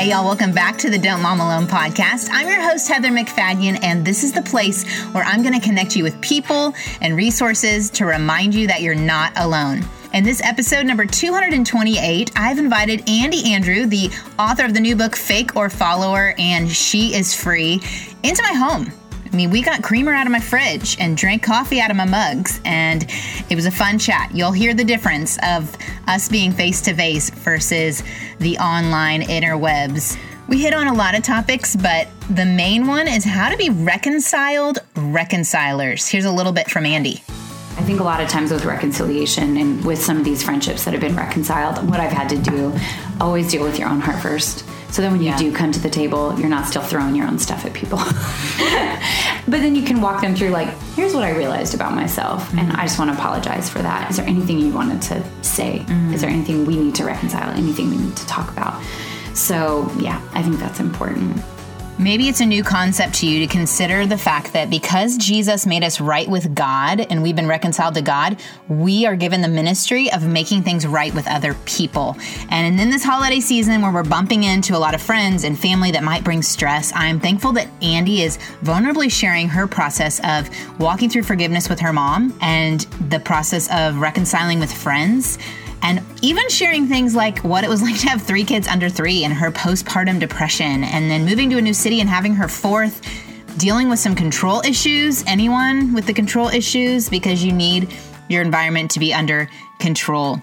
Hey, y'all, welcome back to the Don't Mom Alone podcast. I'm your host, Heather MacFadyen, and this is the place where I'm going to connect you with people and resources to remind you that you're not alone. In this episode number 228, I've invited Andi Andrew, the author of the new book Fake or Follower and She is Free, into my home. I mean, we got creamer out of my fridge and drank coffee out of my mugs, and it was a fun chat. You'll hear the difference of us being face to face versus the online interwebs. We hit on a lot of topics, but the main one is how to be reconciled reconcilers. Here's a little bit from Andi. I think a lot of times with reconciliation and with some of these friendships that have been reconciled, what I've had to do, always deal with your own heart first. So then when you do come to the table, you're not still throwing your own stuff at people. but then you can walk them through, like, here's what I realized about myself. Mm-hmm. And I just want to apologize for that. Is there anything you wanted to say? Mm-hmm. Is there anything we need to reconcile? Anything we need to talk about? So, yeah, I think that's important. Maybe it's a new concept to you to consider the fact that because Jesus made us right with God and we've been reconciled to God, we are given the ministry of making things right with other people. And in this holiday season where we're bumping into a lot of friends and family that might bring stress, I'm thankful that Andi is vulnerably sharing her process of walking through forgiveness with her mom and the process of reconciling with friends and even sharing things like what it was like to have three kids under three and her postpartum depression, and then moving to a new city and having her fourth, dealing with some control issues. Anyone with the control issues because you need your environment to be under control.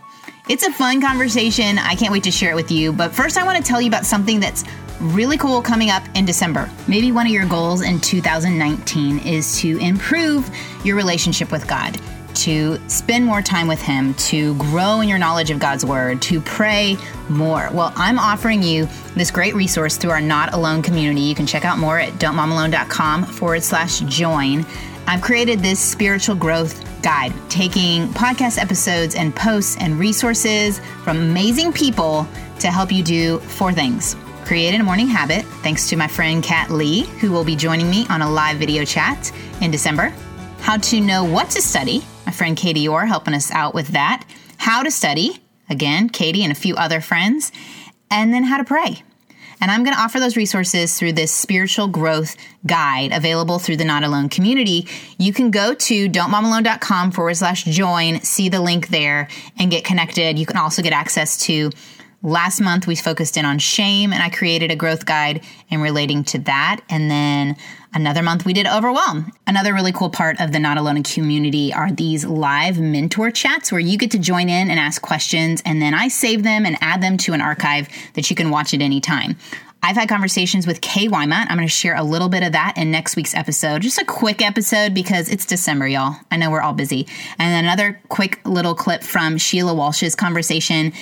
It's a fun conversation. I can't wait to share it with you. But first, I want to tell you about something that's really cool coming up in December. Maybe one of your goals in 2019 is to improve your relationship with God to spend more time with Him, to grow in your knowledge of God's Word, to pray more. Well, I'm offering you this great resource through our Not Alone community. You can check out more at don'tmomalone.com forward slash join. I've created this spiritual growth guide, taking podcast episodes and posts and resources from amazing people to help you do four things. Create a morning habit, thanks to my friend Kat Lee, who will be joining me on a live video chat in December. How to know what to study, my friend Katie Orr helping us out with that. How to study, again, Katie and a few other friends, and then how to pray. And I'm going to offer those resources through this spiritual growth guide available through the Not Alone community. You can go to don'tmomalone.com forward slash join, see the link there, and get connected. You can also get access to Last month, we focused in on shame, and I created a growth guide in relating to that. And then another month, we did overwhelm. Another really cool part of the Not Alone community are these live mentor chats where you get to join in and ask questions, and then I save them and add them to an archive that you can watch at any time. I've had conversations with Kay Wyma. I'm going to share a little bit of that in next week's episode. Just a quick episode because it's December, y'all. I know we're all busy. And another quick little clip from Sheila Walsh's conversation.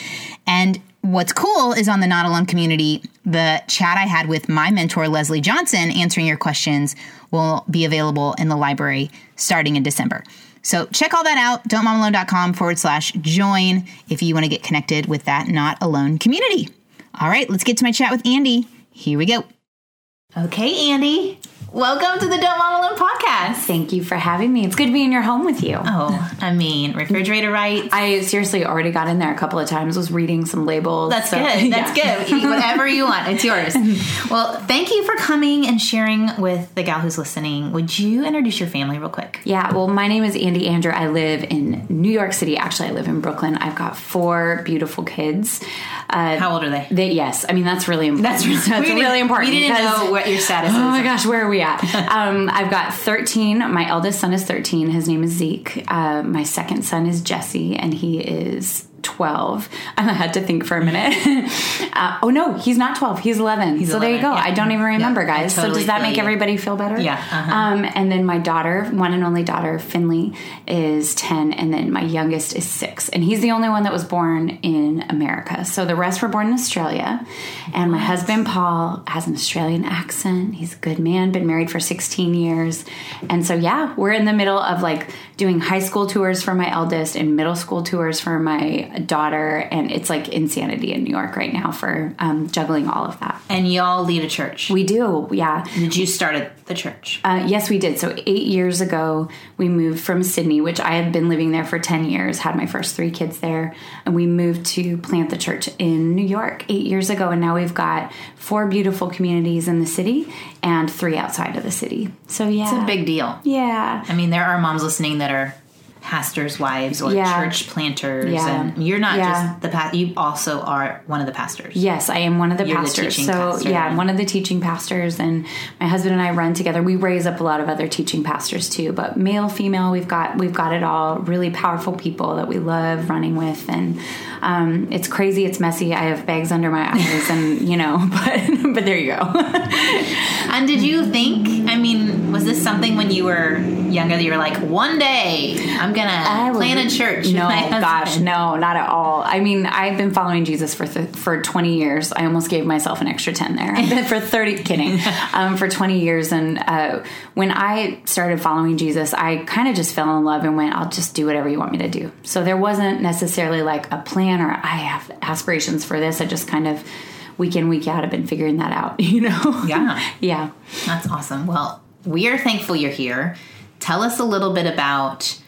And What's cool is on the Not Alone community, the chat I had with my mentor, Leslie Johnson, answering your questions will be available in the library starting in December. So check all that out, don'tmomalone.com forward slash join if you want to get connected with that Not Alone community. All right, let's get to my chat with Andi. Here we go. Okay, Andi. Welcome to the Don't Mom Alone podcast. Thank you for having me. It's good to be in your home with you. Oh, I mean, refrigerator right? I seriously already got in there a couple of times, was reading some labels. That's so, good. That's yeah. good. Eat whatever you want. It's yours. Well, thank you for coming and sharing with the gal who's listening. Would you introduce your family real quick? Yeah, well, my name is Andi Andrew. I live in New York City. Actually, I live in Brooklyn. I've got four beautiful kids. Uh, How old are they? they? Yes, I mean that's really important. That's, that's really important. We didn't know what your status is. Oh my gosh, where are we at? um, I've got 13. My eldest son is 13. His name is Zeke. Uh, my second son is Jesse, and he is 12. I had to think for a minute. uh, oh no, he's not 12. He's 11. He's so 11, there you go. Yeah. I don't even remember, yeah, guys. Totally so does that make you. everybody feel better? Yeah. Uh-huh. Um, and then my daughter, one and only daughter, Finley, is 10. And then my youngest is six. And he's the only one that was born in America. So the rest were born in Australia. And my husband, Paul, has an Australian accent. He's a good man, been married for 16 years. And so, yeah, we're in the middle of like doing high school tours for my eldest and middle school tours for my daughter, and it's like insanity in New York right now for um, juggling all of that. And y'all lead a church. We do, yeah. Did you start at the church? Uh, yes, we did. So eight years ago, we moved from Sydney, which I had been living there for ten years. Had my first three kids there, and we moved to plant the church in New York eight years ago. And now we've got four beautiful communities in the city and three outside of the city. So yeah, It's a big deal. yeah. I mean, there are moms listening that are pastors' wives or Yeah. church planters, Yeah. and you're not Yeah. just the pa- you also are one of the pastors. Yes, I am one of the You're pastors. teaching so pastor, yeah. I'm one of the teaching pastors, and my husband and I run together. We raise up a lot of other teaching pastors too, but male, female, we've got we've got it all. Really powerful people that we love running with, and um, it's crazy. It's messy. I have bags under my eyes, and you know, but but there you go. And did you think? I mean, was this something when you were younger that you were like, one day I'm gonna I plant a church? No, gosh, no, not at all. I mean, I've been following Jesus for th- for 20 years. I almost gave myself an extra 10 there. I've been for 30, kidding, um, for 20 years. And uh, when I started following Jesus, I kind of just fell in love and went, I'll just do whatever you want me to do. So there wasn't necessarily like a plan or I have aspirations for this. I just kind of week in, week out, have been figuring that out, you know? Yeah. yeah. That's awesome. Well, we are thankful you're here. Tell us a little bit about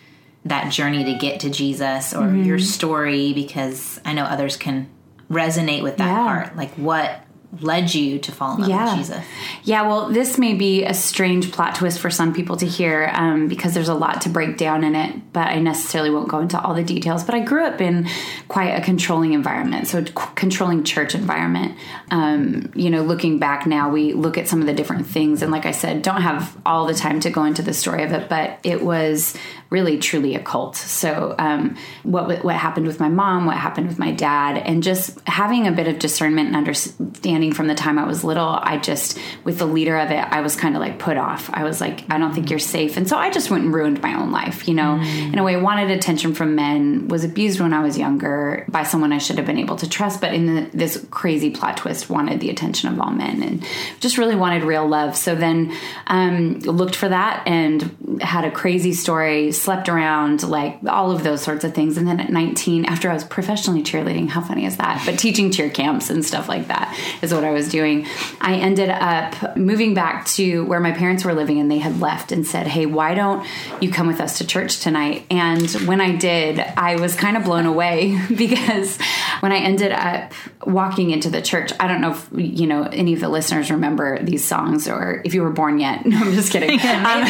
that journey to get to Jesus or Mm-hmm. your story because I know others can resonate with that Yeah. part. Like what led you to fall in love Yeah. with Jesus? Yeah, well, this may be a strange plot twist for some people to hear um, because there's a lot to break down in it, but I necessarily won't go into all the details. But I grew up in quite a controlling environment, so c- controlling church environment. Um, you know, looking back now, we look at some of the different things, and like I said, don't have all the time to go into the story of it, but it was really truly a cult. So, um, what what happened with my mom, what happened with my dad, and just having a bit of discernment and understanding from the time I was little, I just with the leader of it, I was kind of like put off. I was like, I don't think you're safe, and so I just went and ruined my own life. You know, in a way, wanted attention from men, was abused when I was younger by someone I should have been able to trust, but in the, this crazy plot twist, wanted the attention of all men, and just really wanted real love. So then um, looked for that and had a crazy story slept around, like all of those sorts of things. And then at 19, after I was professionally cheerleading, how funny is that? But teaching cheer camps and stuff like that is what I was doing. I ended up moving back to where my parents were living and they had left and said, Hey, why don't you come with us to church tonight? And when I did, I was kind of blown away because when I ended up walking into the church, I don't know if, you know, any of the listeners remember these songs or if you were born yet. No, I'm just kidding. Um,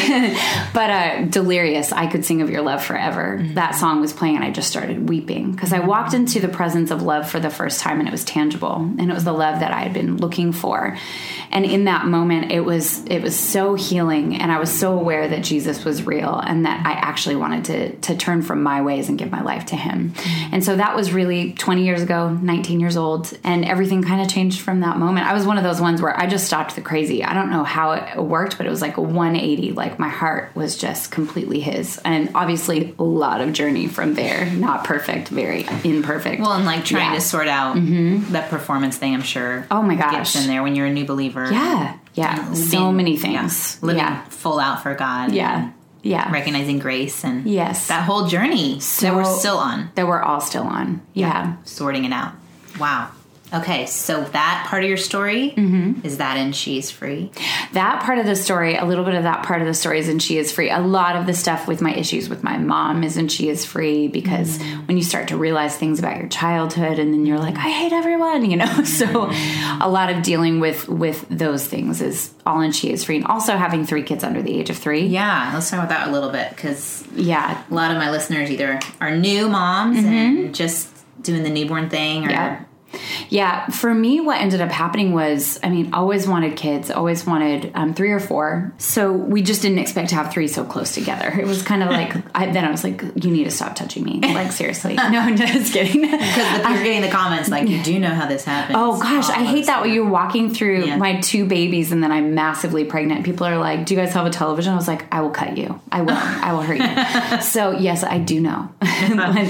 but uh, Delirious, I Could Sing of Your Love Forever. That song was playing and I just started weeping because I walked into the presence of love for the first time and it was tangible and it was the love that I had been looking for. And in that moment, it was it was so healing, and I was so aware that Jesus was real, and that I actually wanted to to turn from my ways and give my life to Him. And so that was really 20 years ago, 19 years old, and everything kind of changed from that moment. I was one of those ones where I just stopped the crazy. I don't know how it worked, but it was like a 180. Like my heart was just completely His, and obviously a lot of journey from there. Not perfect, very imperfect. Well, and like trying Yeah. Mm-hmm. to sort out that performance thing, I'm sure. Oh Oh my Gets gosh. in there when you're a new believer. yeah, yeah, so many yeah, things. living Yeah, full out for God. yeah, yeah. Recognizing grace and Yes. that whole journey that we're still on. that we're all still on. Yeah. sorting it out. Wow. Okay, so that part of your story mm-hmm. is that in She's Free. That part of the story, a little bit of that part of the story is in She Is Free. A lot of the stuff with my issues with my mom is in She Is Free because mm. when you start to realize things about your childhood and then you're like, I hate everyone, you know? So mm-hmm. a lot of dealing with with those things is all in She Is Free. And also having three kids under the age of three. Yeah, let's talk about that a little bit because Yeah. a lot of my listeners either are new moms and mm-hmm. just doing the newborn thing or Yeah. Yeah, for me, what ended up happening was, I mean, always wanted kids, always wanted um, three or four. So we just didn't expect to have three so close together. It was kind of like, I, then I was like, you need to stop touching me. Like, seriously. No, I'm just kidding. because you're getting the comments like you do know how this happens. Oh gosh, I hate that when you're walking through Yeah. my two babies and then I'm massively pregnant. People are like, "Do you guys have a television?" I was like, "I will cut you. I will. I will hurt you." so yes, I do know.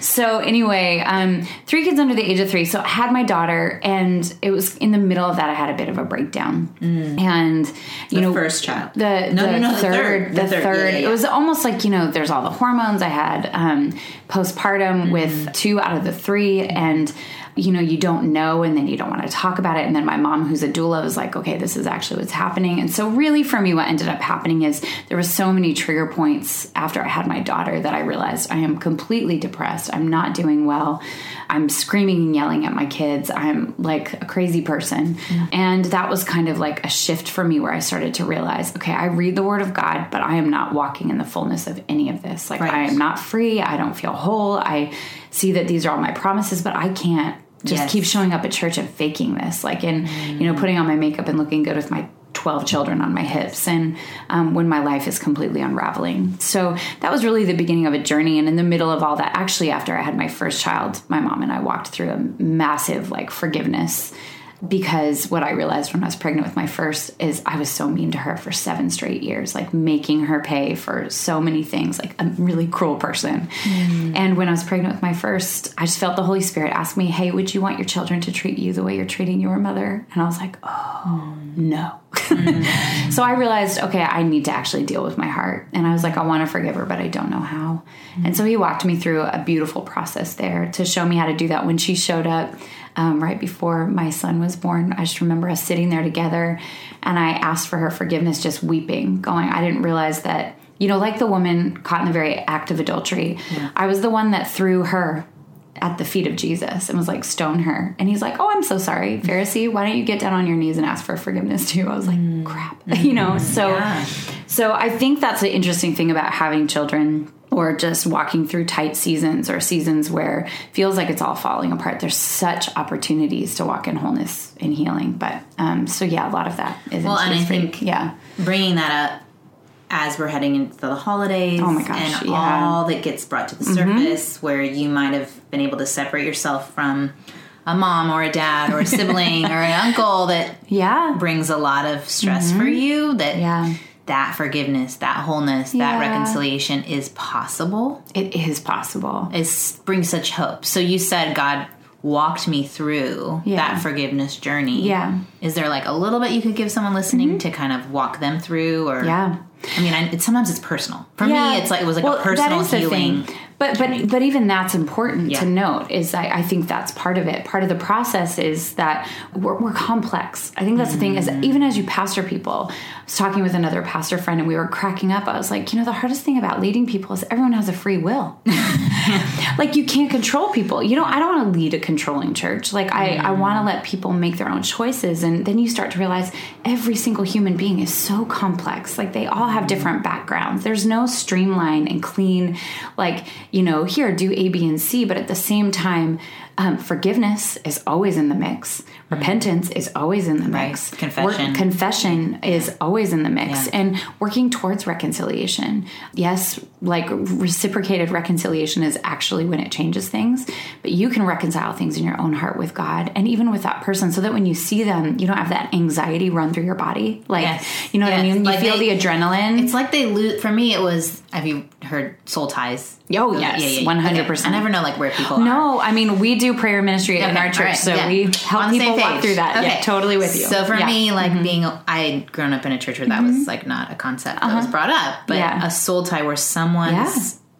so anyway, um, three kids under the age of three. So had my daughter, and it was in the middle of that I had a bit of a breakdown, and you The know, first child. the No, the no, no, the third, third. the, The third. third. Yeah, yeah, It was almost like you know, there's all the hormones. I had um, postpartum Mm-hmm. with two out of the three, and you know, you don't know, and then you don't want to talk about it. And then my mom, who's a doula, was like, "Okay, this is actually what's happening." And so, really, for me, what ended up happening is there was so many trigger points after I had my daughter that I realized I am completely depressed. I'm not doing well. I'm screaming and yelling at my kids. I'm like a crazy person. And that was kind of like a shift for me where I started to realize, okay, I read the word of God, but I am not walking in the fullness of any of this. Like Right. I am not free. I don't feel whole. I see that these are all my promises, but I can't just Yes. keep showing up at church and faking this. Like in, you know, putting on my makeup and looking good with my 12 children on my hips and um, when my life is completely unraveling. So that was really the beginning of a journey. And in the middle of all that, actually, after I had my first child, my mom and I walked through a massive like forgiveness because what I realized when I was pregnant with my first is I was so mean to her for seven straight years, like making her pay for so many things, like a really cruel person. Mm. And when I was pregnant with my first, I just felt the Holy Spirit ask me, Hey, would you want your children to treat you the way you're treating your mother? And I was like, Oh, mm. no. so I realized, okay, I need to actually deal with my heart. And I was like, I want to forgive her, but I don't know how. And so he walked me through a beautiful process there to show me how to do that. When she showed up um, right before my son was born, I just remember us sitting there together and I asked for her forgiveness, just weeping, going, I didn't realize that. You know, like the woman caught in the very act of adultery, I was the one that threw her at the feet of Jesus and was like, stone her. And he's like, Oh, I'm so sorry, Pharisee. Why don't you get down on your knees and ask for forgiveness too? I was like, crap. you know, so Yeah. so I think that's the interesting thing about having children or just walking through tight seasons or seasons where it feels like it's all falling apart. There's such opportunities to walk in wholeness and healing. But um so yeah, a lot of that is Well, and I think- yeah. bringing that up as we're heading into the holidays Oh my gosh, and yeah. Mm-hmm. all that gets brought to the surface where you might have been able to separate yourself from a mom or a dad or a sibling or an uncle that Yeah. brings a lot of stress for you that Mm-hmm. Yeah. That forgiveness that wholeness that reconciliation is possible It is possible. It brings such hope so you said god walked me through Yeah. that forgiveness journey Yeah. Mm-hmm. is there like a little bit you could give someone listening to kind of walk them through or Yeah. I mean, I, it, sometimes it's personal. For Yeah. me, it's like it was like Well, a personal that is the healing. thing. But but but even that's important Yeah. to note. Is I, I think that's part of it. Part of the process is that we're, we're complex. I think that's the thing. Is Mm. even as you pastor people, I was talking with another pastor friend, and we were cracking up. I was like, you know, the hardest thing about leading people is everyone has a free will. like you can't control people. You know, I don't want to lead a controlling church. Like I, I want to let people make their own choices, and then you start to realize every single human being is so complex. Like they all have different backgrounds. There's no streamline and clean, like you know, here do A, B, and C. But at the same time, um, forgiveness is always in the mix. Mm-hmm. Repentance is always in the mix. Confession. confession is always in the mix, Yeah. and working towards reconciliation. Yes, like reciprocated reconciliation is actually when it changes things, but you can reconcile things in your own heart with God and even with that person so that when you see them, you don't have that anxiety run through your body. Like, Yes. you know what I mean? You Like feel they- the adrenaline. It's like they lose. For me, it was. Have you heard Soul Ties? Oh, yes, 100%. I never know like where people are. no, I mean, we do prayer ministry in our church, right, so yeah. we help people same walk through that. Yeah, Okay. totally with you. So for Yeah. Mm-hmm. me, like being, I had grown up in a church where that was like not a concept that was brought up, but Uh-huh. Yeah. a soul tie where someone's Yeah.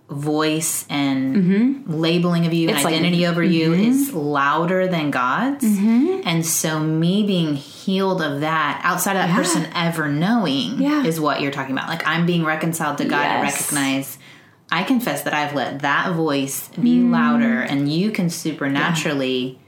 voice and labeling of you It's and like- mm-hmm. identity over you is louder than God's. And so me being healed of that outside of that Yeah. person ever knowing Yeah. is what you're talking about. Like I'm being reconciled to God and Yes. recognize I confess that I've let that voice be Mm. louder and you can supernaturally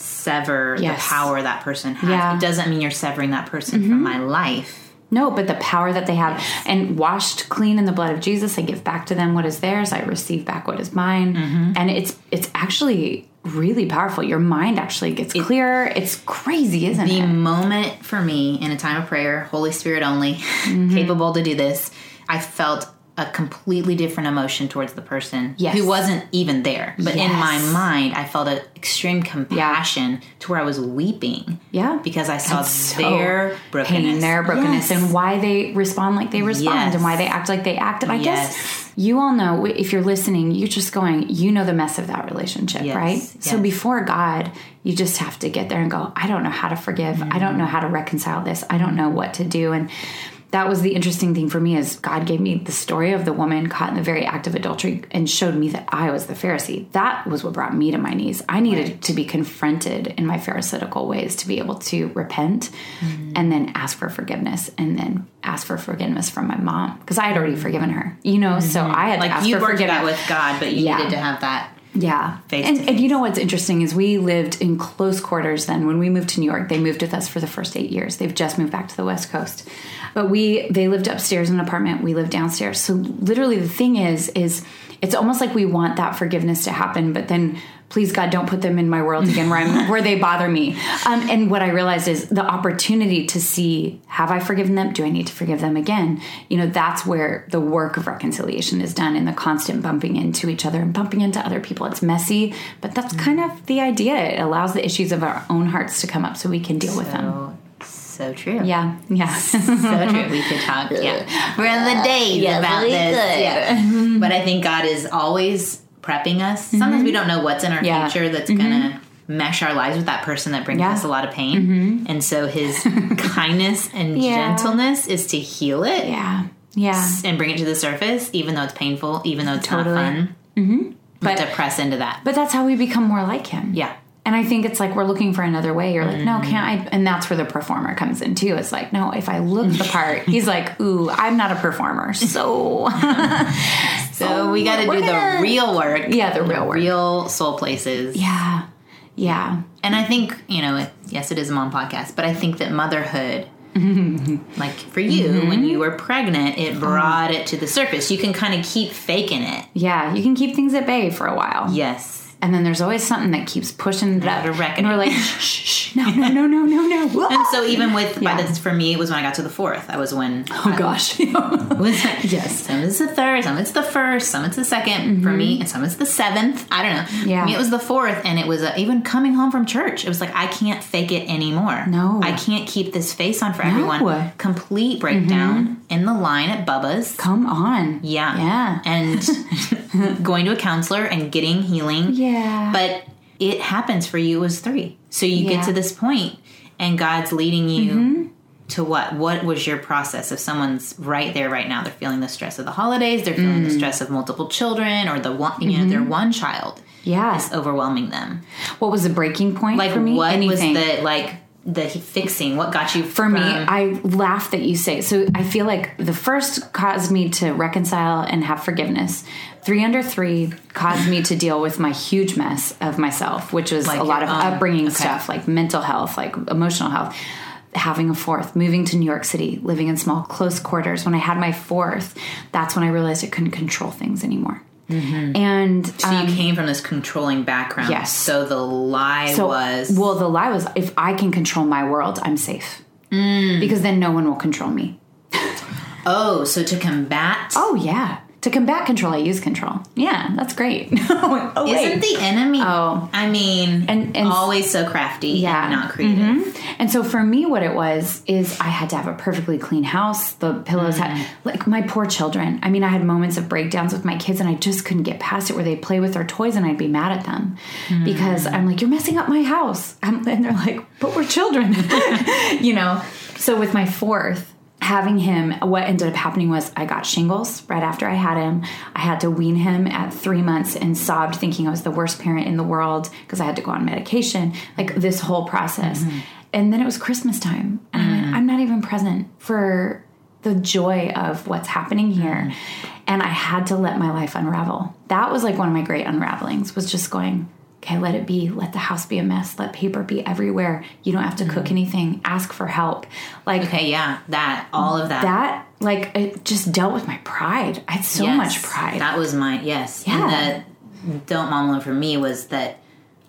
sever Yes. the power that person has. Yeah. Mm-hmm. It doesn't mean you're severing that person from my life. No, but the power that they have and washed clean in the blood of Jesus, I give back to them what is theirs. I receive back what is mine. Mm-hmm. And it's it's actually really powerful. Your mind actually gets clearer. It's crazy, isn't The it? The moment for me in a time of prayer, Holy Spirit only, Mm-hmm. capable to do this, I felt a completely different emotion towards the person Yes. who wasn't even there. But in my mind, I felt an extreme compassion to where I was weeping. Yeah. Because I saw so their brokenness. pain, their brokenness, Yes. and why they respond like they respond, Yes. and why they act like they act. And I Yes. guess you all know if you're listening, you're just going, you know the mess of that relationship, Yes, right? So before God, you just have to get there and go, I don't know how to forgive. I don't mm-hmm. know how to reconcile this. I don't know what to do. And that was the interesting thing for me is God gave me the story of the woman caught in the very act of adultery and showed me that I was the Pharisee. That was what brought me to my knees. I needed to be confronted in my pharisaical ways to be able to repent mm-hmm. and then ask for forgiveness and then ask for forgiveness from my mom because I had already mm-hmm. forgiven her. You know, so mm-hmm. I had to Like ask you for worked forgiveness. that with God, but you Yeah. needed to have that. Yeah. and, and you know what's interesting is we lived in close quarters then. When we moved to New York, they moved with us for the first eight years. They've just moved back to the West Coast. But we they lived upstairs in an apartment, we lived downstairs. So literally the thing is, is it's almost like we want that forgiveness to happen, but then please God don't put them in my world again where I'm where they bother me. Um, and what I realized is the opportunity to see have I forgiven them? Do I need to forgive them again? You know, that's where the work of reconciliation is done in the constant bumping into each other and bumping into other people. It's messy, but that's kind of the idea. It allows the issues of our own hearts to come up so we can deal with them. So, true. Yeah, yeah. so true. We could talk, yeah, for the days about we this. could. Yeah. but I think God is always prepping us. Sometimes we don't know what's in our Mm-hmm. Yeah. Mm-hmm. future that's gonna mesh our lives with that person that brings Yeah. Mm-hmm. us a lot of pain. And so His kindness and Yeah. gentleness is to heal it yeah, yeah. and bring it to the surface, even though it's painful, even though it's Totally. not fun. Mm-hmm. But, But- to press into that. But that's how we become more like him. Yeah. And I think it's like we're looking for another way. You're like, no, can't I? And that's where the performer comes in too. It's like, no, if I look the part, he's like, ooh, I'm not a performer. So, So we got to do gonna- the real work. Yeah, the real work. real soul places. yeah, yeah, And I think, you know, it, yes, it is a mom podcast, but I think that motherhood, like for you, Mm-hmm. when you were pregnant, it brought it to the surface. You can kind of keep faking it. yeah. You can keep things at bay for a while. Yes. And then there's always something that keeps pushing it up. Gotta And we're like, shh, shh, shh, no, no, no, no, no, no. And so even with, by Yeah. this, for me, it was when I got to the fourth. I was when. oh gosh. was Yes. Some it's the third, some it's the first, some it's the 2nd for me, and some it's the seventh. I don't know. Mm-hmm. Yeah. For me, it was the fourth, and it was uh, even coming home from church. It was like I can't fake it anymore. No. I can't keep this face on for everyone. No. Mm-hmm. Complete breakdown in the line at Bubba's. Come on. Yeah. Yeah. And going to a counselor and getting healing. Yeah. But it happens for you as three. So you Yeah. get to this point and God's leading you Mm-hmm. to what? What was your process? If someone's right there right now, they're feeling the stress of the holidays, they're feeling Mm. the stress of multiple children, or the one, you know, their one child yeah. is overwhelming them. What was the breaking point Like, for me? what Anything. was the like the fixing? What got you for me i laugh that you say so i feel like the first caused me to reconcile and have forgiveness three under three caused me to deal with my huge mess of myself which was Like a lot of own- upbringing okay. stuff like mental health like emotional health having a fourth moving to new york city living in small close quarters when i had my fourth that's when i realized i couldn't control things anymore and So um, you came from this controlling background. yes. So the lie so, was well the lie was if i can control my world i'm safe Mm. because then no one will control me oh, so to combat Oh yeah. To combat control, I use control. Yeah, that's great. oh. Isn't the enemy? Oh. I mean, And- and- always so crafty, Yeah. and not creative. and so for me, what it was is I had to have a perfectly clean house. The pillows Mm-hmm. had like my poor children. I mean, I had moments of breakdowns with my kids, and I just couldn't get past it. Where they'd play with their toys, and I'd be mad at them Mm. because I'm like, "You're messing up my house," I'm, and they're like, "But we're children," you know. So with my fourth, having him, what ended up happening was I got shingles right after I had him. I had to wean him at three months and sobbed, thinking I was the worst parent in the world because I had to go on medication. Like this whole process, mm-hmm. and then it was Christmas time, and I went, mm. I'm not even present for the joy of what's happening here. Mm. And I had to let my life unravel. That was like one of my great unravelings. Was just going okay, let it be. Let the house be a mess. Let paper be everywhere. You don't have to cook mm-hmm. anything. Ask for help. Like Okay, yeah, that all of that. that, like it just dealt with my pride. I had so Yes, much pride. That was my yes. Yeah. And the don't mom alone for me was that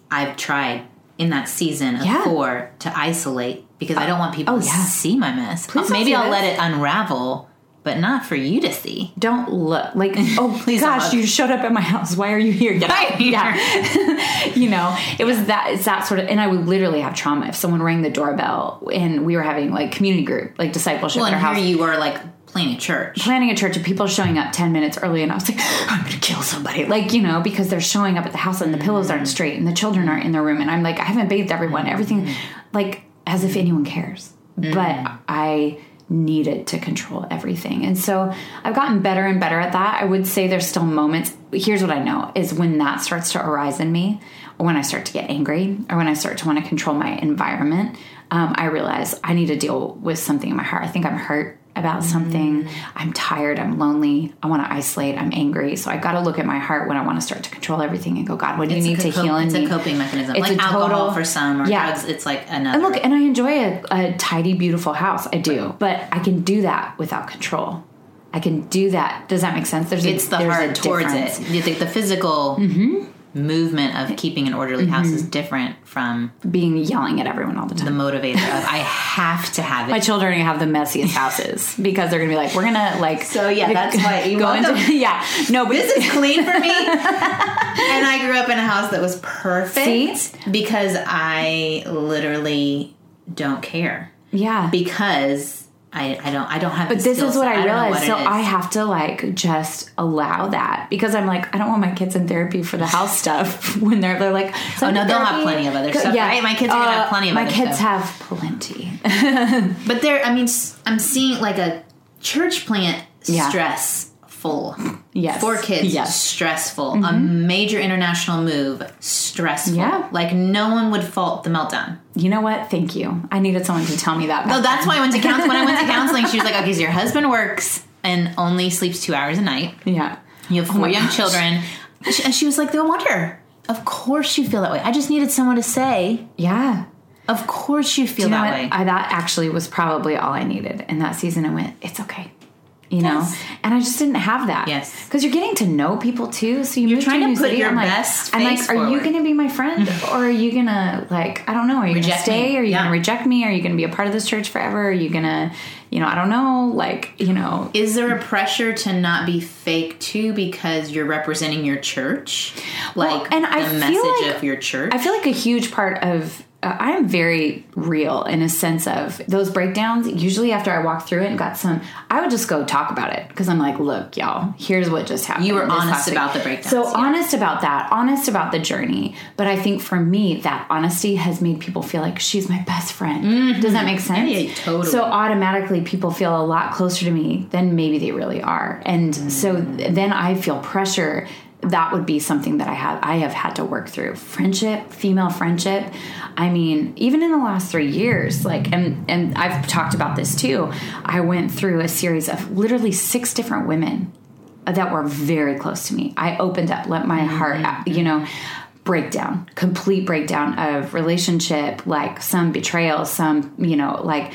I've tried in that season of Yeah. four to isolate because I don't want people oh, to yeah. see my mess. Please Maybe I'll this. let it unravel but not for you to see. don't look like oh Please gosh you showed up at my house why are you here Get out. here. yeah you know it was that it's that sort of and i would literally have trauma if someone rang the doorbell and we were having like community group like discipleship Well, at our and house here you were like planning a church. planning a church and people showing up 10 minutes early and I was like, I'm gonna kill somebody. Like, you know, because they're showing up at the house and the pillows aren't mm. straight and the children aren't in their room. And I'm like, I haven't bathed everyone, everything, mm. like, as if anyone cares. But mm. I needed to control everything. And so I've gotten better and better at that. I would say there's still moments. Here's what I know is when that starts to arise in me, or when I start to get angry, or when I start to want to control my environment, um, I realize I need to deal with something in my heart. I think I'm hurt about something. Mm. I'm tired. I'm lonely. I want to isolate. I'm angry. So I got to look at my heart when I want to start to control everything and go, God, what do you need a to heal in it's me? a coping mechanism, It's like a alcohol total- for some, or Yeah. drugs. It's like another. And look, and I enjoy a, a tidy, beautiful house. I do, but I can do that without control. I can do that. Does that make sense? There's it's a, the there's a heart towards difference. it. You think the physical mm-hmm. Movement of keeping an orderly house is mm-hmm. different from Being yelling at everyone all the time. the motivator of I have to have it. My children have the messiest houses because they're gonna be like, we're gonna like. So, yeah, that's why you go into them- yeah. No, but this is clean for me. and I grew up in a house that was perfect See? because I literally don't care yeah. because I, I don't I don't have. But this is what set. I realized. what so. I have to like just allow that because I'm like, I don't want my kids in therapy for the house stuff when they're they're like, Oh, no, they'll have plenty of other stuff, right? My kids are gonna have uh, plenty of My kids stuff. have plenty. But there, I mean, I'm seeing like a church plant Yeah. Stressful. Yes. For kids, Yes. Mm-hmm. stressful. A major international move, stressful. Yeah. Like no one would fault the meltdown. You know what? Thank you. I needed someone to tell me that. No, that's why I went to counseling. When I went to counseling, she was like, "Okay, so your husband works and only sleeps two hours a night. yeah. You have four Oh young gosh. children." And she was like, "No wonder. Of course you feel that way. I just needed someone to say, Yeah. of course you feel You know that what? way." I, that actually was probably all I needed in that season. I went, it's okay. You know, Yes. and I just didn't have that. Yes. because you're getting to know people too. So you You're trying a to put city, your I'm like, best I'm like, are you going to be my friend, or are you gonna like, I don't know, are you gonna stay? me. Are you Yeah. gonna reject me? Are you gonna be a part of this church forever? Are you gonna, you know, I don't know, like, you know, Is there a pressure to not be fake too because you're representing your church? Like and the I feel message like- of your church? I feel like a huge part of I am very real in a sense of those breakdowns. Usually, after I walk through it and got some, I would just go talk about it because I'm like, look, y'all, here's what just happened. You were honest about the breakdown. So yeah. honest about that, honest about the journey. But I think for me, that honesty has made people feel like she's my best friend. mm Does that make sense? Mm-hmm. yeah, totally. So automatically, people feel a lot closer to me than maybe they really are, and so then I feel pressure that would be something that I have I have had to work through. Friendship, female friendship. I mean, even in the last three years, like and and I've talked about this too. I went through a series of literally six different women that were very close to me. I opened up, let my mm-hmm. heart, uh, you know, breakdown, complete breakdown of relationship, like some betrayal, some, you know, like,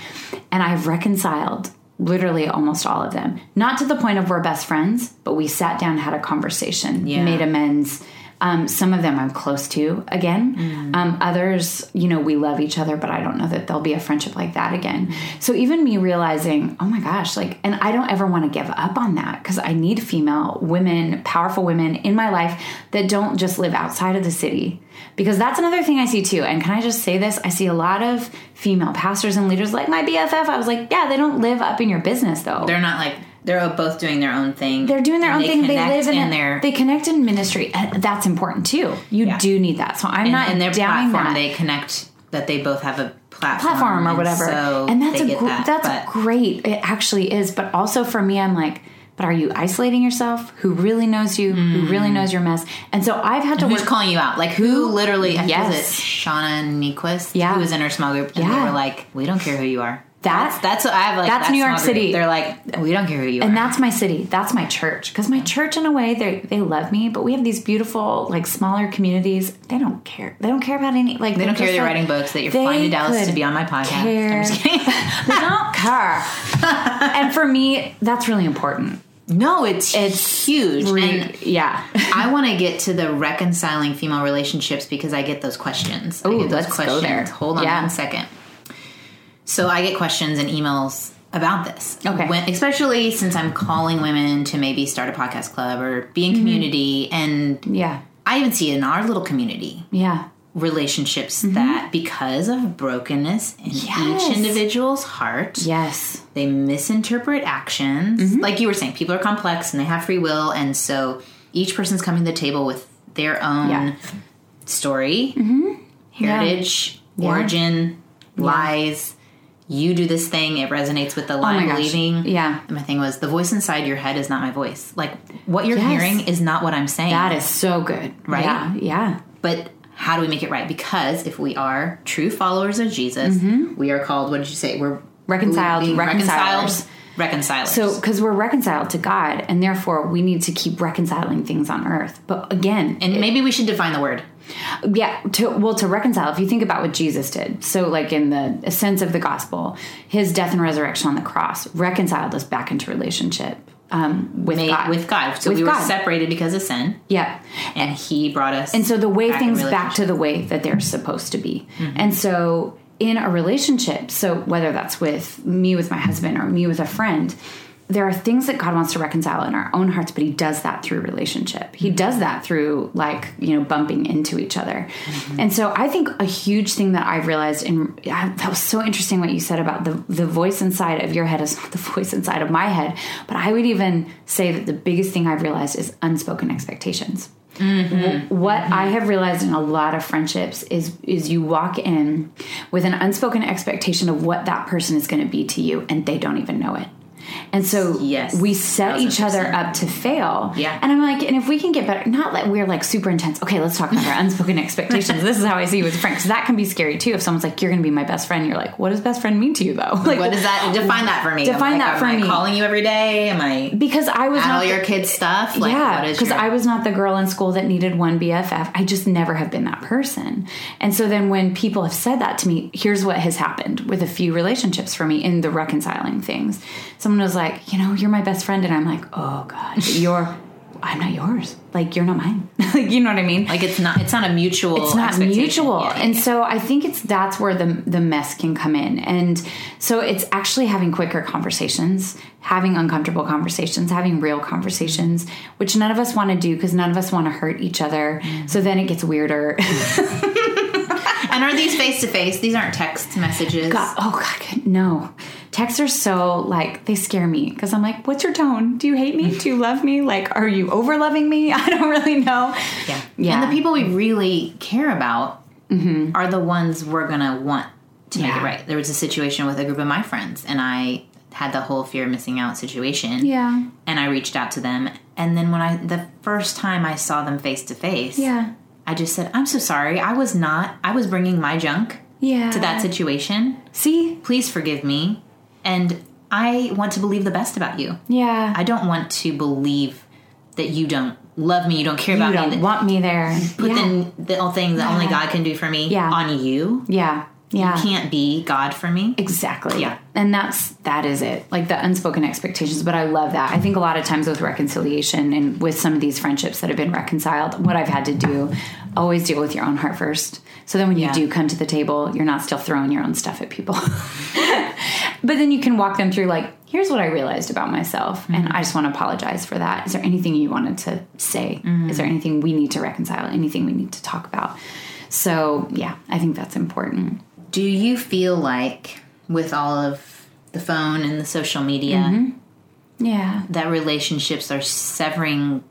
and I've reconciled literally almost all of them. Not to the point of we're best friends, but we sat down, had a conversation, Yeah. made amends. Um, some of them I'm close to again. Um, others, you know, we love each other, but I don't know that there'll be a friendship like that again. So even me realizing, oh my gosh, like, and I don't ever want to give up on that because I need female women, powerful women in my life that don't just live outside of the city. Because that's another thing I see too. And can I just say this? I see a lot of female pastors and leaders like my BFF. I was like, yeah, they don't live up in your business though. they're not like they're both doing their own thing. They're doing their And own thing. They live in, in their They connect in ministry. Uh, that's important too. You Yeah. do need that. So I'm in, not in their platform. that They connect that they both have a platform, platform or and whatever. So and that's they a gr- that, that's but great. It actually is. But also for me, I'm like. But are you isolating yourself? Who really knows you? Who really knows your mess? And so I've had to Hmm. Who's work. calling you out? Like who literally? Yes. yes. it Shauna Niequist? Yeah. who was in her small group, and Yeah. they were like, "We don't care who you are." That- that's that's what I have like. That's that New York small group. City. They're like, "We don't care who you and are." And that's my city. That's my church. Because my church, in a way, they they love me. But we have these beautiful, like smaller communities. They don't care. They don't care about any. Like they don't care. You're writing books. That you're flying to Dallas to be on my podcast. I'm just kidding. they don't care. and for me, that's really important. No, it's It's huge. Re- and yeah. I want to get to the reconciling female relationships because I get those questions. Oh, those let's go there. Hold on Yeah. one second. So I get questions and emails about this. Okay. When, especially since I'm calling women to maybe start a podcast club or be in Mm-hmm. community. And Yeah. I even see it in our little community Yeah. Relationships that because of brokenness in Mm-hmm. Yes. each individual's heart, Yes. they misinterpret actions. Mm-hmm. Like you were saying, people are complex and they have free will. And so each person's coming to the table with their own Yeah. story, heritage, Yeah. origin, lies. You do this thing, it resonates with the lie Oh I'm believing. Yeah. And my thing was the voice inside your head is not my voice. Like what you're Yes. hearing is not what I'm saying. That is so good. Right? Yeah. Yeah. But how do we make it right? Because if we are true followers of Jesus, we are called. What did you say? We're Mm-hmm. Reconciled being reconcilers. Reconcilers. So, because we're reconciled to God, and therefore we need to keep reconciling things on earth. But again, and maybe we should define the word. yeah, to well, to reconcile. If you think about what Jesus did, so like in the sense of the gospel, his death and resurrection on the cross reconciled us back into relationship um, with Made God. with God. So With we were separated because of sin, Yeah, and He brought us. and so the way back things back to the way that they're supposed to be Mm-hmm. and so in a relationship so whether that's with me with my husband or me with a friend there are things that god wants to reconcile in our own hearts but he does that through relationship he Mm-hmm. does that through like you know bumping into each other Mm-hmm. and so i think a huge thing that i've realized and that was so interesting what you said about the the voice inside of your head is not the voice inside of my head but i would even say that the biggest thing i've realized is unspoken expectations what I have realized in a lot of friendships is is you walk in with an unspoken expectation of what that person is going to be to you and they don't even know it. And so Yes. we set each other up to fail. Yeah. And I'm like, and if we can get better, not that we're like super intense. Okay, let's talk about our unspoken expectations. This is how I see you with a friend. Because that can be scary too. If someone's like, you're going to be my best friend, you're like, what does best friend mean to you though? Like, what does that define that for me? Define Like, that am for I me. Calling you every day? Am I because I was not all your kids' stuff? Like, yeah, what is because your- I was not the girl in school that needed one BFF. I just never have been that person. And so then when people have said that to me, here's what has happened with a few relationships for me in the reconciling things. Someone was like, you know, you're my best friend, and I'm like, oh god, you're. I'm not yours. Like you're not mine. like you know what I mean? like it's not it's not a mutual. it's not mutual Yeah, and yeah. so i think it's that's where the the mess can come in and so it's actually having quicker conversations having uncomfortable conversations having real conversations which none of us want to do because none of us want to hurt each other Mm-hmm. so then it gets weirder and are these face to face? These aren't text messages. God, oh god no texts are so like they scare me because i'm like what's your tone do you hate me do you love me like are you over loving me i don't really know Yeah. Yeah. And the people we really care about mm-hmm. are the ones we're going to want to make it right. There was a situation with a group of my friends, and I had the whole fear of missing out situation. yeah And I reached out to them. And then when I, the first time I saw them face to face, yeah I just said, I'm so sorry. I was not, I was bringing my junk yeah to that situation. see Please forgive me. And I want to believe the best about you. yeah I don't want to believe that you don't love me, you don't care about me. You don't that- want me there put yeah. the, the thing that only God can do for me Yeah. on you. Yeah. Yeah. You can't be God for me. Exactly. Yeah. And that's that is it. Like the unspoken expectations, but I love that. I think a lot of times with reconciliation and with some of these friendships that have been reconciled, what I've had to do always deal with your own heart first. So then when you do come to the table, you're not still throwing your own stuff at people. but then you can walk them through like, here's what I realized about myself and mm-hmm. I just want to apologize for that. Is there anything you wanted to say? Mm-hmm. Is there anything we need to reconcile? Anything we need to talk about? So, yeah, I think that's important. Do you feel like with all of the phone and the social media Mm-hmm. Yeah. that relationships are severing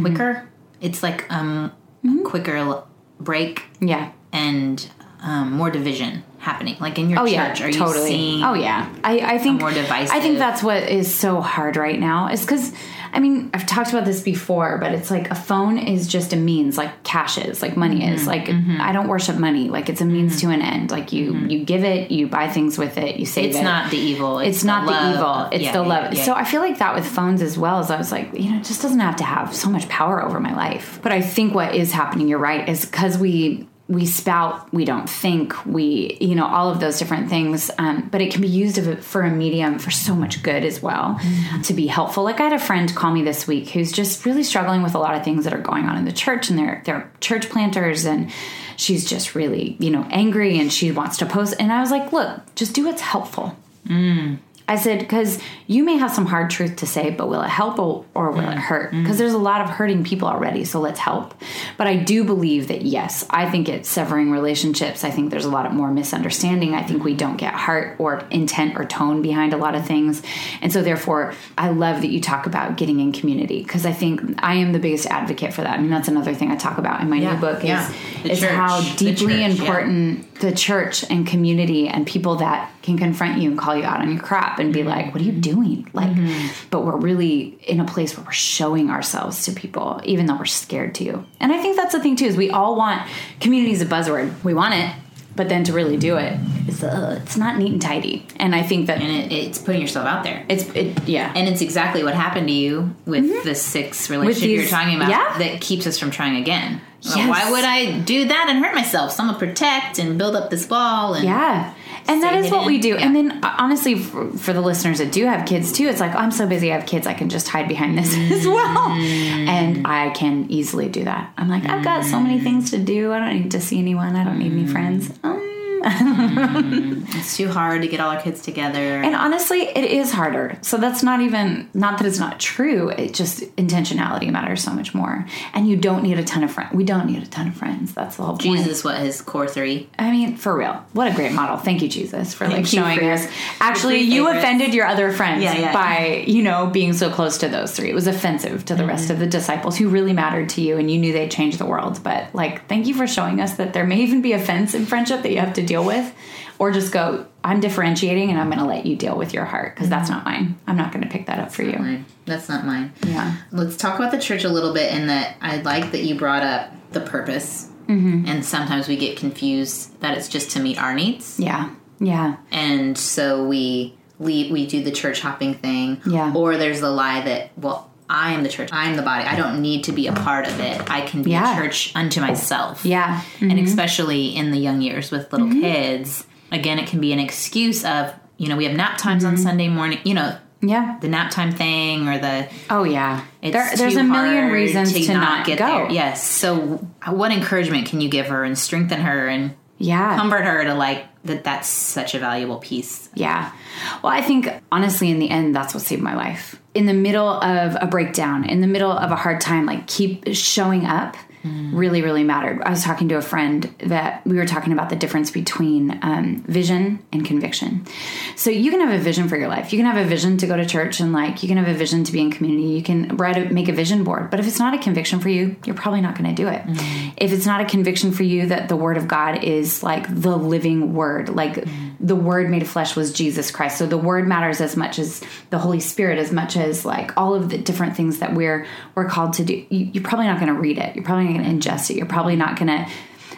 quicker? It's like um Mm-hmm. a quicker break Yeah. and um, more division happening. Like in your Oh church, yeah, are you seeing oh yeah, I, I think more divisive- I think that's what is so hard right now. Is because I mean I've talked about this before, but it's like a phone is just a means, like cash is, like money Mm-hmm. is. Like I don't worship money. Like it's a means to an end. Like you you give it, you buy things with it, you save Mm-hmm. It's it. not the evil. It's, It's, not the, love evil. It's yeah, the love. yeah, so. I feel like that with phones as well. As I was like, you know, it just doesn't have to have so much power over my life. But I think what is happening, you're right, is because we we spout, we don't think, we you know all of those different things. Um, but it can be used for a medium for so much good as well to be helpful. Like I had a friend call me this week who's just really struggling with a lot of things that are going on in the church, and they're they're church planters and. She's just really, you know, angry and she wants to post. And I was like, look, just do what's helpful I said, because you may have some hard truth to say, but will it help or, or will it mm. hurt? Mm. Because there's a lot of hurting people already, so let's help. But I do believe that, yes, I think it's severing relationships. I think there's a lot of more misunderstanding. I think we don't get heart or intent or tone behind a lot of things. And so, therefore, I love that you talk about getting in community because I think I am the biggest advocate for that. I mean, that's another thing I talk about in my Yeah, new book is, The is how deeply church, yeah. The church and community and people that can confront you and call you out on your crap and be mm-hmm. like, "What are you doing?" Like, mm-hmm. but we're really in a place where we're showing ourselves to people, even though we're scared to. And I think that's the thing too is we all want community is a buzzword. We want it, but then to really do it, it's uh, it's not neat and tidy. And I think that and it, it's putting yourself out there. it's it yeah. And it's exactly what happened to you with the six relationship these- you're talking about yeah. that keeps us from trying again. Well, Why would I do that and hurt myself? So I'm gonna protect and build up this wall. And Yeah. And that is what we do. hidden. And then, uh, honestly, for, for the listeners that do have kids too, it's like, oh, I'm so busy, I have kids, I can just hide behind this as well. And I can easily do that. I'm like, I've got so many things to do. I don't need to see anyone. I don't need any friends. Um, it's too hard to get all our kids together. and honestly, it is harder. So that's not even, not that it's not true. It just, intentionality matters so much more. And you don't need a ton of friends. We don't need a ton of friends. That's the whole point. Jesus, what his core three? I mean, for real. What a great model. Thank you, Jesus, for like Thank showing for us. Actually, your you favorites. offended your other friends Yeah, yeah. by, you know, being so close to those three. It was offensive to the rest Mm-hmm. of the disciples who really mattered to you and you knew they'd change the world. But like, thank you for showing us that there may even be offense in friendship that you have to deal with. Or just go, I'm differentiating and I'm going to let you deal with your heart because that's not mine. I'm not going to pick that up for you. Mine. That's not mine. Yeah. Let's talk about the church a little bit. In that, I like that you brought up the purpose. Mm-hmm. And sometimes we get confused that it's just to meet our needs, Yeah. Yeah. and so we leave. We do the church hopping thing. Yeah. Or there's the lie that well. I am the church. I am the body. I don't need to be a part of it. I can be Yeah. a church unto myself. Yeah. and especially in the young years with little Mm-hmm. kids again it can be an excuse of you know we have nap times Mm-hmm. on sunday morning you know Yeah. the nap time thing or the Oh, yeah. it's There, there's a million reasons to, not, get go. there yes so what encouragement can you give her and strengthen her and Yeah. comfort her to like that that's such a valuable piece Yeah. Well, I think honestly, in the end, that's what saved my life. In the middle of a breakdown, in the middle of a hard time, like keep showing up really, really mattered. I was talking to a friend that we were talking about the difference between um, vision and conviction. So you can have a vision for your life. You can have a vision to go to church and like you can have a vision to be in community. You can write a, make a vision board. But if it's not a conviction for you, you're probably not going to do it. If it's not a conviction for you that the word of God is like the living word, like the word made flesh was Jesus Christ. So the word matters as much as the Holy Spirit, as much as like all of the different things that we're we're called to do. You, you're probably not going to read it. You're probably going to ingest it. You're probably not going to.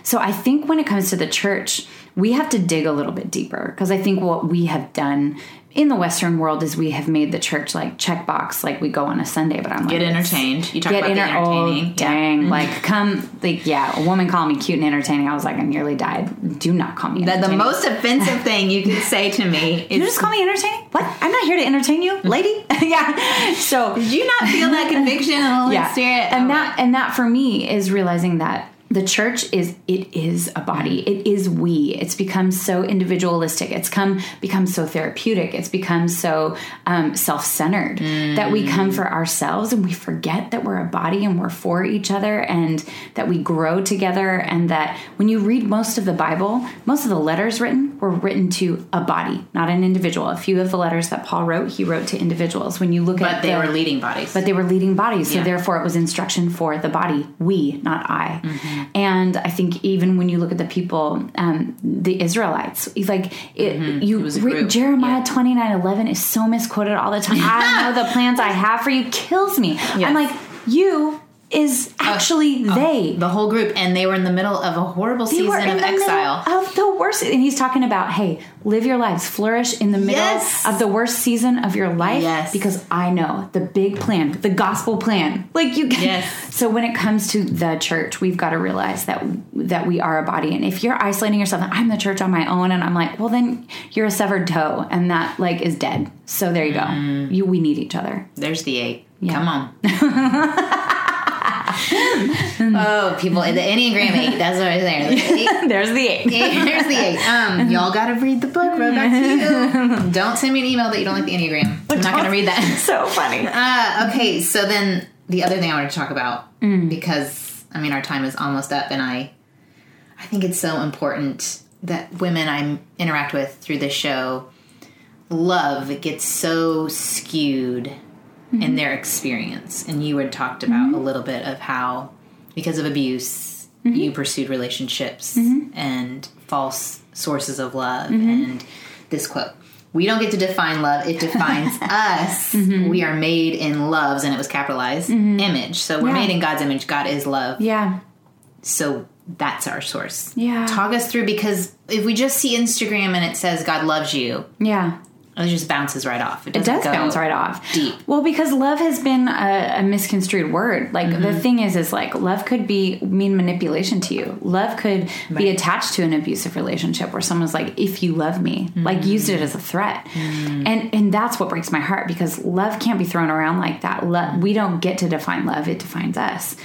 So I think when it comes to the church, we have to dig a little bit deeper because I think what we have done in the Western world is we have made the church like checkbox, like we go on a Sunday, but I'm get like, it's- entertained you talk get about the enter- oh, entertaining Yeah. dang, mm-hmm. like come, like yeah, a woman called me cute and entertaining. I was like, I nearly died. Do not call me. the, the most offensive thing you could say to me You just call me entertaining? What? I'm not here to entertain you, mm-hmm. lady. yeah. So did you not feel that conviction of the Holy yeah, Spirit and Oh, that and that for me is realizing that the church is it is a body. It is we. It's become so individualistic. It's come become so therapeutic. It's become so um, self-centered that we come for ourselves and we forget that we're a body and we're for each other and that we grow together and that when you read most of the bible most of the letters written were written to a body not an individual. A few of the letters that paul wrote he wrote to individuals. When you look at but they the, were leading bodies. But they were leading bodies. So Yeah. therefore it was instruction for the body we not i and i think even when you look at the people um, the israelites like it, you was a read group. jeremiah Yeah. 29 11 is so misquoted all the time i know the plans i have for you kills me i'm like you is actually they the whole group and they were in the middle of a horrible they season of exile of the worst and he's talking about hey live your lives flourish in the middle Yes. of the worst season of your life Yes. because i know the big plan the gospel plan like you Yes. so when it comes to the church we've got to realize that that we are a body and if you're isolating yourself i'm the church on my own and i'm like well then you're a severed toe and that like is dead so there you go Mm. you we need each other There's the eight. Yeah. Come on. oh, people, the Enneagram 8, that's what I was saying. There's the eight. Here's the eight. Um, y'all gotta read the book. Right back to you. Don't send me an email that you don't like the Enneagram. I'm not gonna read that. so funny. Uh, okay, so then the other thing I wanted to talk about because I mean our time is almost up, and I, I think it's so important that women I interact with through this show, love gets so skewed in mm-hmm. their experience, and you had talked about a mm-hmm. little bit of how because of abuse mm-hmm. you pursued relationships and false sources of love and this quote we don't get to define love it defines us. We are made in love's and it was capitalized image. So we're Yeah. made in god's image. God is love. Yeah. so that's our source. Yeah. talk us through because if we just see instagram and it says god loves you Yeah. It just bounces right off It doesn't does bounce right off. deep. Well, because love has been a, a misconstrued word. Like Mm-hmm. the thing is, is like love could be mean manipulation to you. Love could be attached to an abusive relationship where someone's like, "If you love me," like Mm-hmm. used it as a threat, and and that's what breaks my heart because love can't be thrown around like that. Love, we don't get to define love; it defines us.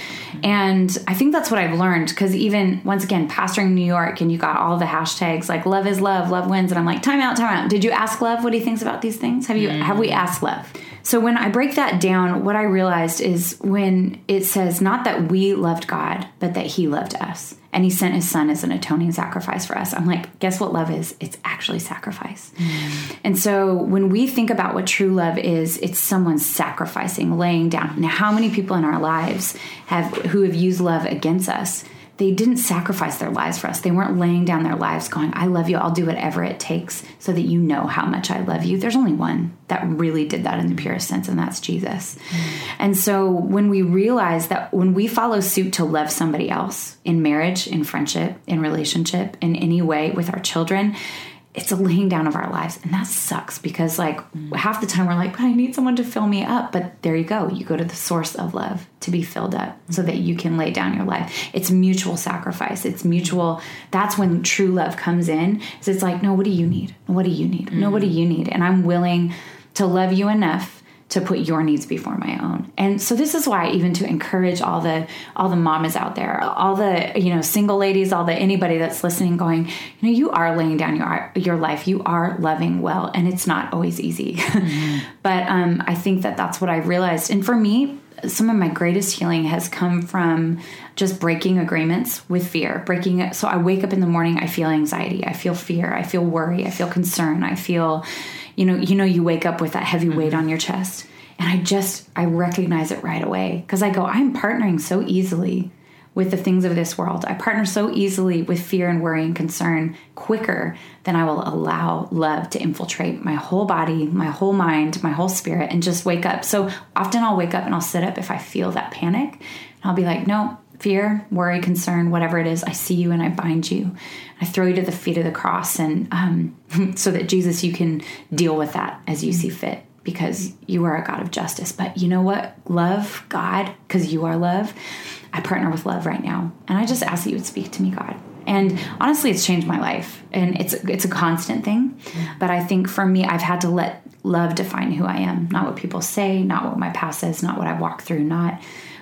And I think that's what I've learned because even once again, pastoring New York, and you got all the hashtags like "love is love," "love wins," and I'm like, "Time out, time out." Did you ask love what he thinks about these things? Have you have we mm. asked love? So when I break that down, what I realized is when it says not that we loved God, but that He loved us, and He sent His Son as an atoning sacrifice for us. I'm like, guess what love is? It's actually sacrifice. Mm. And so when we think about what true love is, it's someone sacrificing, laying down. Now, how many people in our lives have who have used love against us? They didn't sacrifice their lives for us. They weren't laying down their lives going, I love you. I'll do whatever it takes so that you know how much I love you. There's only one that really did that in the purest sense, and that's Jesus. Mm. And so when we realize that when we follow suit to love somebody else in marriage, in friendship, in relationship, in any way with our children, it's a laying down of our lives. And that sucks because like mm. half the time we're like but i need someone to fill me up. But there you go. You go to the source of love to be filled up so mm. that you can lay down your life. It's mutual sacrifice. It's mutual that's when true love comes in. Is it's like no what do you need? What do you need? No what do mm. you need? And i'm willing to love you enough to put your needs before my own. And so this is why even to encourage all the all the mamas out there, all the you know single ladies, all the anybody that's listening going, you know, you are laying down your your life. You are loving well and it's not always easy. but um I think that that's what I realized. And for me, some of my greatest healing has come from just breaking agreements with fear breaking it so i wake up in the morning i feel anxiety i feel fear i feel worry i feel concern i feel you know you know you wake up with that heavy weight mm-hmm. on your chest. And i just i recognize it right away. Because i go i'm partnering so easily with the things of this world. I partner so easily with fear and worry and concern quicker than i will allow love to infiltrate my whole body my whole mind my whole spirit and just wake up. So often i'll wake up and i'll sit up if i feel that panic. And i'll be like no fear, worry, concern, whatever it is, I see you and I bind you. I throw you to the feet of the cross, and um, so that Jesus, you can deal with that as you see fit, because you are a God of justice. But you know what? Love God, because you are love. I partner with love right now, and I just ask that you would speak to me, God. And honestly, it's changed my life, and it's it's a constant thing. But I think for me, I've had to let love define who I am, not what people say, not what my past is, not what I walk through, not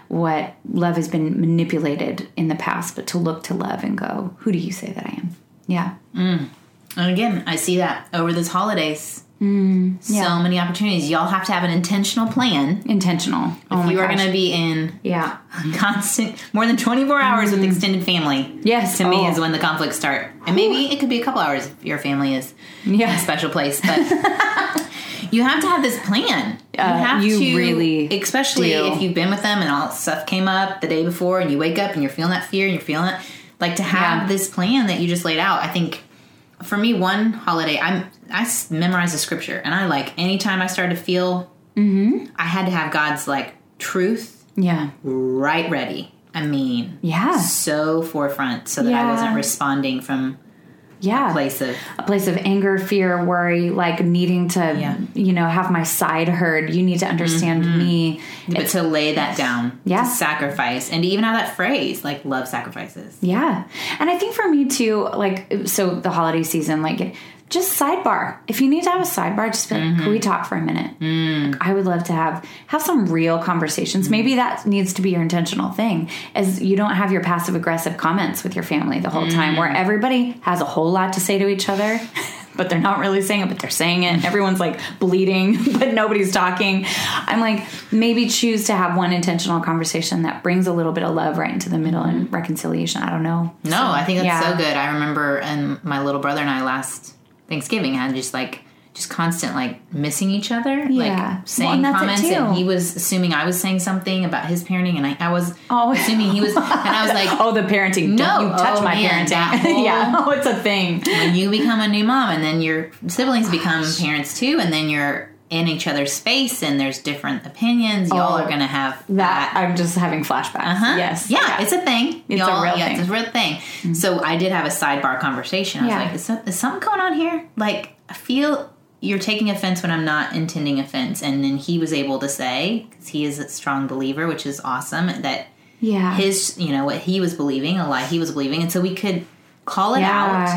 what love has been manipulated in the past, but to look to love and go, who do you say that I am? Yeah. And again, I see that over this holidays. Mm, yeah. So many opportunities. Y'all have to have an intentional plan. Intentional. oh my you are going to be in Yeah. constant, more than 24 hours with extended family. Mm. Yes. To me, Oh. is when the conflicts start. And maybe it could be a couple hours if your family is Yeah. a special place. But you have to have this plan. You Uh, have you to, really especially do. if you've been with them and all that stuff came up the day before, and you wake up and you're feeling that fear and you're feeling it. Like to have Yeah. this plan that you just laid out. I think for me, one holiday, I'm I memorized the scripture, and I like anytime I started to feel, Mm-hmm. I had to have God's like truth Yeah. right ready. I mean, Yeah. so forefront, so that I wasn't responding from Yeah. a place of a place of anger, fear, worry, like needing to, Yeah. you know, have my side heard. You need to understand mm-hmm. me. but to lay that down, Yeah. to sacrifice, and to even have that phrase like love sacrifices. Yeah. And I think for me too, like, so the holiday season, like, just sidebar. If you need to have a sidebar, just be like, mm-hmm. can we talk for a minute? Mm. Like, I would love to have have some real conversations. Mm-hmm. Maybe that needs to be your intentional thing, as you don't have your passive aggressive comments with your family the whole time, where mm. everybody has a whole lot to say to each other. But they're not really saying it, but they're saying it. Everyone's like bleeding, but nobody's talking. I'm like, maybe choose to have one intentional conversation that brings a little bit of love right into the middle and mm-hmm. reconciliation. I don't know. No, I think that's yeah. so good. I remember, and my little brother and I last Thanksgiving had just like just constant like missing each other, Yeah. like Well, saying and comments, and he was assuming I was saying something about his parenting, and I, I was Oh. assuming he was, and I was like, Oh, the parenting. No. Don't you touch Oh, my man, parenting. whole- yeah. Oh, it's a thing. when you become a new mom, and then your siblings become parents too, and then you're in each other's space, and there's different opinions. Y'all Oh, are gonna have That I'm just having flashbacks. Uh-huh. Yes. Yeah, it's a thing. It's a Y'all- real yeah, thing. Mm-hmm. It's a real thing. So I did have a sidebar conversation. I was Yeah. like, is something going on here? Like, I feel you're taking offense when I'm not intending offense. And then he was able to say, because he is a strong believer, which is awesome, that yeah. his, you know, what he was believing, a lie he was believing. And so we could call it Yeah.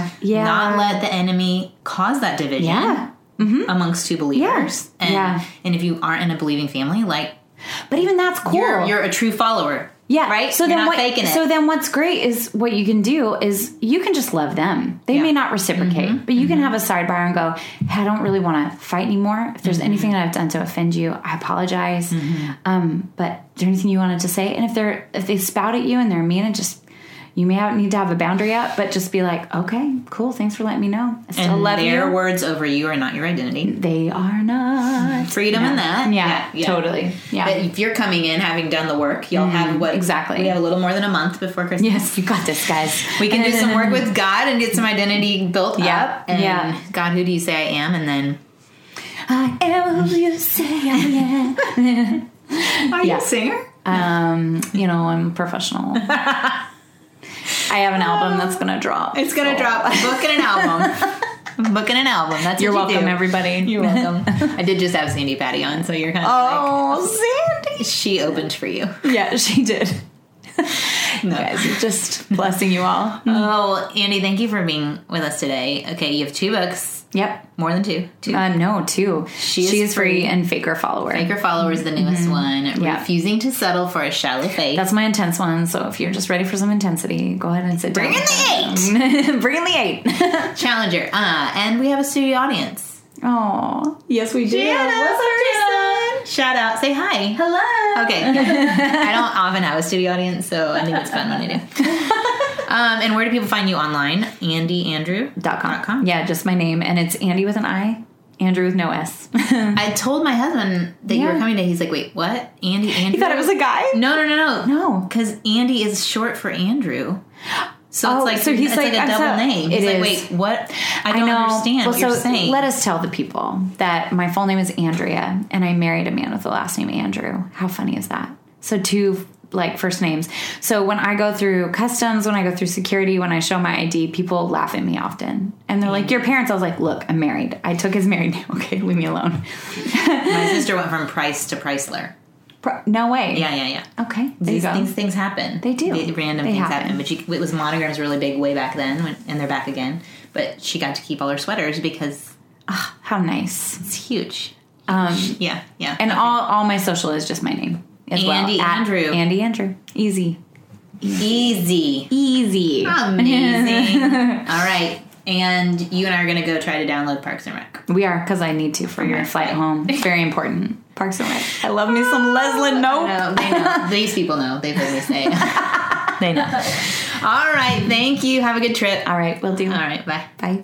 out, Yeah. not let the enemy cause that division yeah. Amongst two believers. Yeah. And, Yeah. and if you aren't in a believing family, like, But even that's cool. you're, you're a true follower. yeah. Right? So You're then not what, faking it. So then what's great is what you can do is you can just love them. They Yeah. may not reciprocate, Mm-hmm. but you can have a sidebar and go, hey, I don't really want to fight anymore. If there's Mm-hmm. anything that I've done to offend you, I apologize. Um, but is there anything you wanted to say? And if they're if they spout at you and they're mean and just you may have, need to have a boundary up, but just be like, okay, cool, thanks for letting me know. I still And love their you. words over you are not your identity. They are not. Freedom in that. Yeah, totally. Yeah. But if you're coming in having done the work, you'll have what exactly. We have a little more than a month before Christmas. Yes, you got this, guys. We can do some work with God and get some identity built yep. up. And yeah. God, who do you say I am? And then I am who you say I am. Are Yeah. you a singer? um, you know, I'm professional. I have an album that's gonna drop. It's gonna drop. a book and an album. I'm booking an album. That's You're what you welcome, do. everybody. You're welcome. I did just have Sandi Patty on, so you're kind of Oh, like oh, she opened for you. Yeah, she did. No. Guys, just blessing you all. Oh, Andi, thank you for being with us today. Okay, you have two books, Yep. more than two. Two. Uh, no, two. She She, is is, free free. and fake or follower. Fake or Follower is the newest one. Yeah. Refusing to settle for a shallow faith. That's my intense one. So if you're just ready for some intensity, go ahead and sit Bring down. Bring in the eight. Bring in the eight. Challenger. Uh, and we have a studio audience. Oh, yes, we do. Jana, What's up, Jana? Shout out. Say hi. Hello. Okay. I don't often have a studio audience, so I think it's fun when I do. Um, and where do people find you online? AndiAndrew.com. Yeah, just my name, and it's Andi with an I, Andrew with no S. I told my husband that you were coming today. He's like, wait, what? Andi Andrew? you thought it was a guy? No, no, no, no. No. Because Andy is short for Andrew. So Oh, it's like so he's it's like, like, a double so- name. He's it like, is. wait, what? I don't understand Well, what you're so saying. let us tell the people that my full name is Andrea, and I married a man with the last name Andrew. How funny is that? So two like first names. So when I go through customs, when I go through security, when I show my ID, people laugh at me often, and they're like, "Your parents?" I was like, "Look, I'm married. I took his married name. Okay, leave me alone." My sister went from Price to Chrysler. No way. Yeah, yeah, yeah. Okay. These, these things happen. They do. The random They things happen. happen. But you, it was monograms really big way back then, when, and they're back again. But she got to keep all her sweaters because How nice. it's huge. Um, Yeah, yeah. and Okay. all all my social is just my name as Andi well. At Andrew. Andi Andrew. Easy. easy, Easy. amazing. all right, and you and I are going to go try to download Parks and Rec. We are because I need to for your my flight flight. home. It's very important. Parks and Rec. I love me some ah, Leslie. Nope. No, they know. These people know. They've heard me say. they know. All right, thank you. Have a good trip. All right, we'll do. All right, bye. Bye.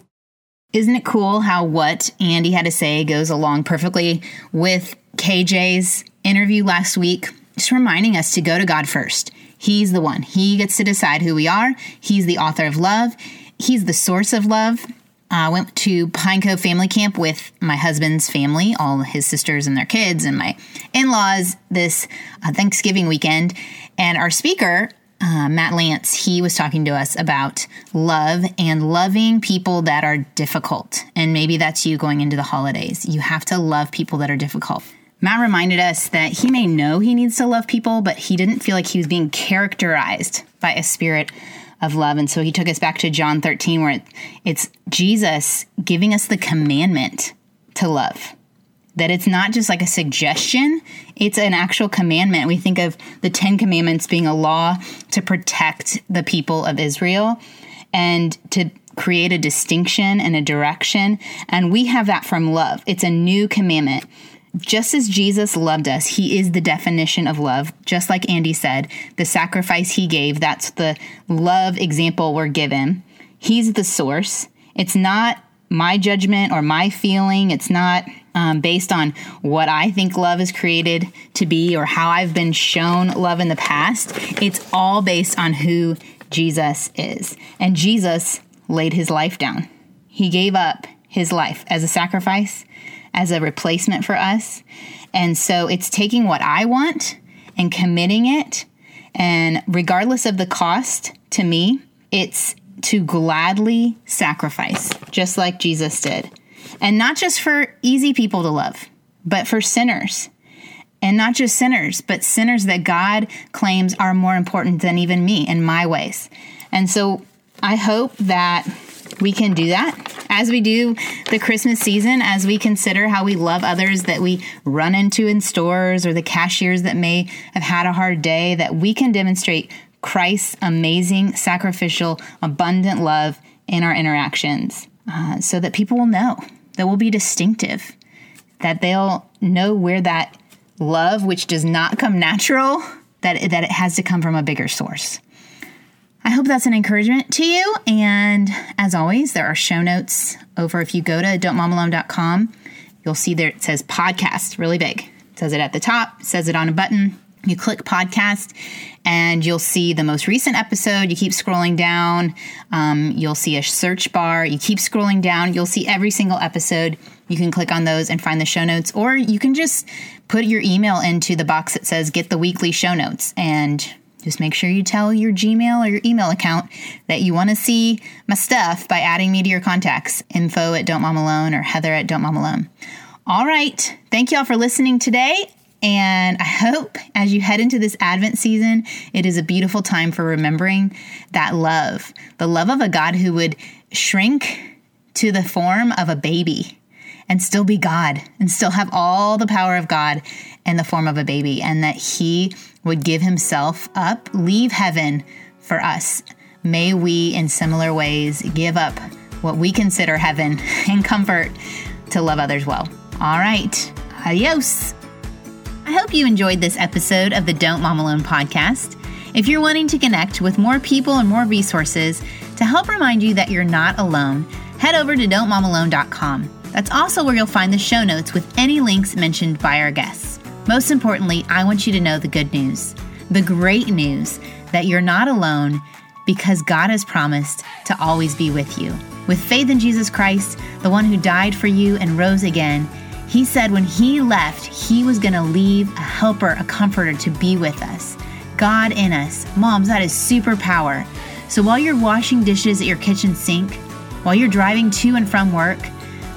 Isn't it cool how what Andi had to say goes along perfectly with KJ's interview last week? Just reminding us to go to God first. He's the one. He gets to decide who we are. He's the author of love. He's the source of love. I went to Pine Cove Family Camp with my husband's family, all his sisters and their kids, and my in laws this uh, Thanksgiving weekend. And our speaker, uh, Matt Lance, he was talking to us about love and loving people that are difficult. And maybe that's you going into the holidays. You have to love people that are difficult. Matt reminded us that he may know he needs to love people, but he didn't feel like he was being characterized by a spirit of love. And so he took us back to John 13, where it's Jesus giving us the commandment to love. That it's not just like a suggestion, it's an actual commandment. We think of the Ten Commandments being a law to protect the people of Israel and to create a distinction and a direction. And we have that from love. It's a new commandment. Just as Jesus loved us, he is the definition of love. Just like Andi said, the sacrifice he gave, that's the love example we're given. He's the source. It's not my judgment or my feeling. It's not um, based on what I think love is created to be or how I've been shown love in the past. It's all based on who Jesus is. And Jesus laid his life down. He gave up his life as a sacrifice, as a replacement for us. And so it's taking what I want and committing it. And regardless of the cost to me, it's to gladly sacrifice, just like Jesus did. And not just for easy people to love, but for sinners. And not just sinners, but sinners that God claims are more important than even me in my ways. And so I hope that we can do that as we do the Christmas season, as we consider how we love others that we run into in stores or the cashiers that may have had a hard day, that we can demonstrate Christ's amazing, sacrificial, abundant love in our interactions uh, so that people will know, that we'll be distinctive, that they'll know where that love, which does not come natural, that, that it has to come from a bigger source. I hope that's an encouragement to you. And as always, there are show notes over if you go to don'tmomalone.com, you'll see there it says podcast really big. It says it at the top, says it on a button. You click podcast and you'll see the most recent episode. You keep scrolling down, um, you'll see a search bar. You keep scrolling down, you'll see every single episode. You can click on those and find the show notes, or you can just put your email into the box that says get the weekly show notes and just make sure you tell your Gmail or your email account that you want to see my stuff by adding me to your contacts info at Don't Mom Alone or Heather at Don't Mom Alone. All right. Thank you all for listening today. And I hope as you head into this Advent season, it is a beautiful time for remembering that love the love of a God who would shrink to the form of a baby and still be God and still have all the power of God in the form of a baby, and that He would give Himself up, leave heaven for us. May we, in similar ways, give up what we consider heaven and comfort to love others well. All right, adios. I hope you enjoyed this episode of the Don't Mom Alone podcast. If you're wanting to connect with more people and more resources to help remind you that you're not alone, head over to don'tmomalone.com. That's also where you'll find the show notes with any links mentioned by our guests. Most importantly, I want you to know the good news the great news that you're not alone because God has promised to always be with you. With faith in Jesus Christ, the one who died for you and rose again, he said when he left, he was going to leave a helper, a comforter to be with us. God in us. Moms, that is superpower. So while you're washing dishes at your kitchen sink, while you're driving to and from work,